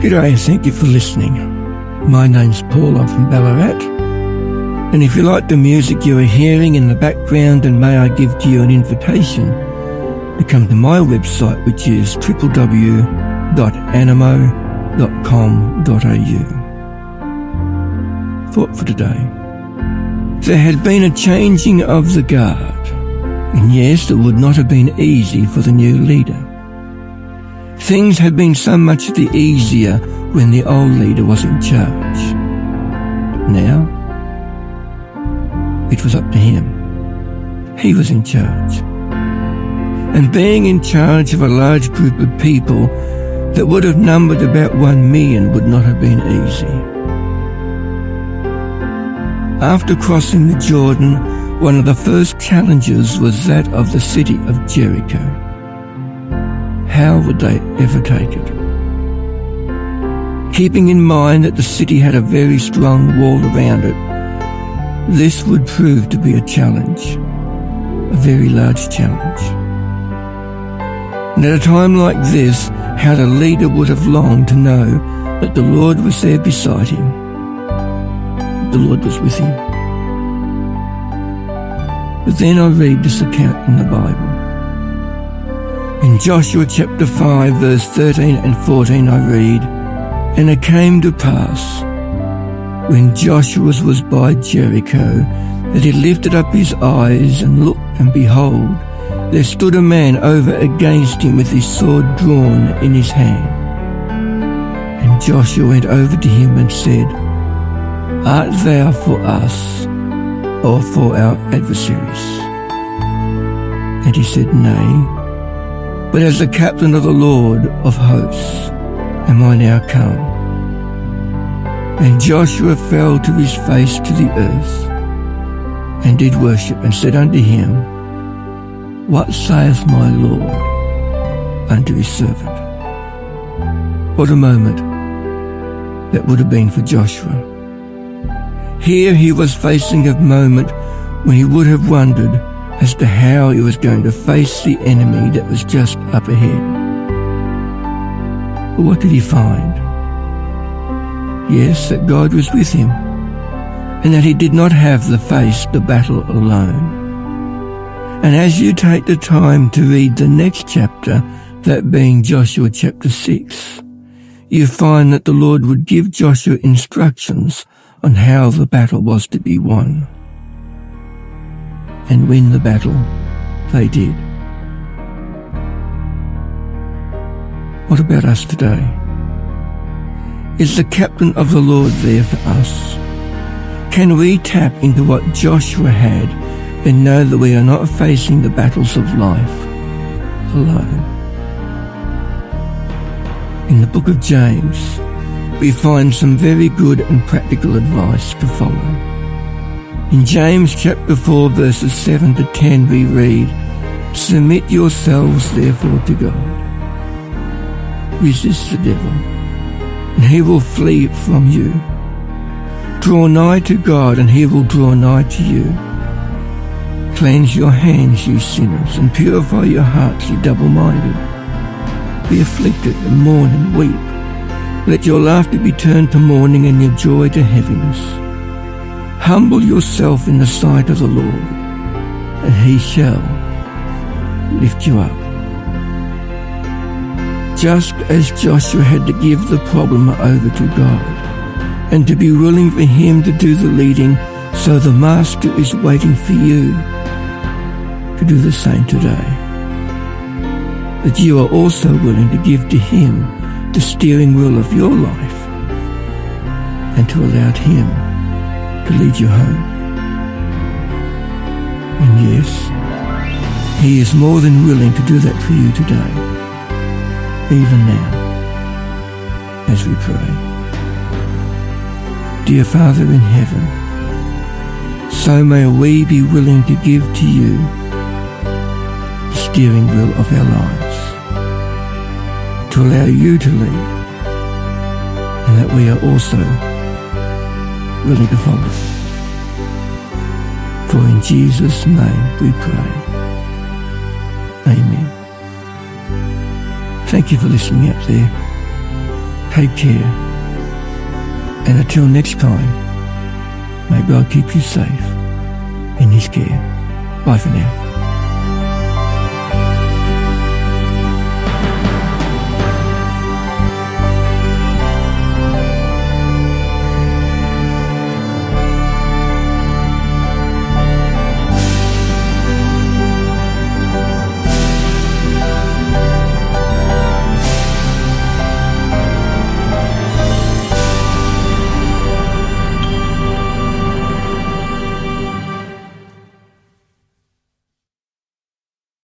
G'day and thank you for listening. My name's Paul, I'm from Ballarat. And if you like the music you are hearing in the background, then may I give to you an invitation to come to my website, which is www.animo.com.au. Thought for today. There had been a changing of the guard, and yes, it would not have been easy for the new leader. Things had been so much the easier when the old leader was in charge. Now, it was up to him. He was in charge. And being in charge of a large group of people that would have numbered about one million would not have been easy. After crossing the Jordan, one of the first challenges was that of the city of Jericho. How would they ever take it? Keeping in mind that the city had a very strong wall around it, this would prove to be a challenge, a very large challenge. And at a time like this, how the leader would have longed to know that the Lord was there beside him. The Lord was with him. But then I read this account in the Bible. In Joshua chapter 5 verse 13 and 14 I read, And it came to pass, when Joshua was by Jericho, that he lifted up his eyes and looked, and behold, there stood a man over against him with his sword drawn in his hand. And Joshua went over to him and said, Art thou for us, or for our adversaries? And he said, Nay, but as the captain of the Lord of hosts am I now come. And Joshua fell to his face to the earth, and did worship, and said unto him, What saith my Lord unto his servant? What a moment that would have been for Joshua. Here he was facing a moment when he would have wondered as to how he was going to face the enemy that was just up ahead. But what did he find? Yes, that God was with him, and that he did not have to face the battle alone. And as you take the time to read the next chapter, that being Joshua chapter 6, you find that the Lord would give Joshua instructions on how the battle was to be won and win the battle they did. What about us today? Is the captain of the Lord there for us? Can we tap into what Joshua had and know that we are not facing the battles of life alone? In the book of James, we find some very good and practical advice to follow. In James chapter 4 verses 7 to 10 we read, Submit yourselves therefore to God. Resist the devil, and he will flee from you. Draw nigh to God, and he will draw nigh to you. Cleanse your hands, you sinners, and purify your hearts, you double-minded. Be afflicted and mourn and weep. Let your laughter be turned to mourning and your joy to heaviness. Humble yourself in the sight of the Lord, and he shall lift you up. Just as Joshua had to give the problem over to God and to be willing for him to do the leading, so the Master is waiting for you to do the same today. That you are also willing to give to him the steering wheel of your life and to allow him to lead you home. And yes, He is more than willing to do that for you today, even now, as we pray. Dear Father in heaven, so may we be willing to give to you the steering wheel of our lives, to allow you to lead, and that we are also willing to follow. For in Jesus' name we pray. Amen. Thank you for listening out there. Take care. And until next time, may God keep you safe in His care. Bye for now.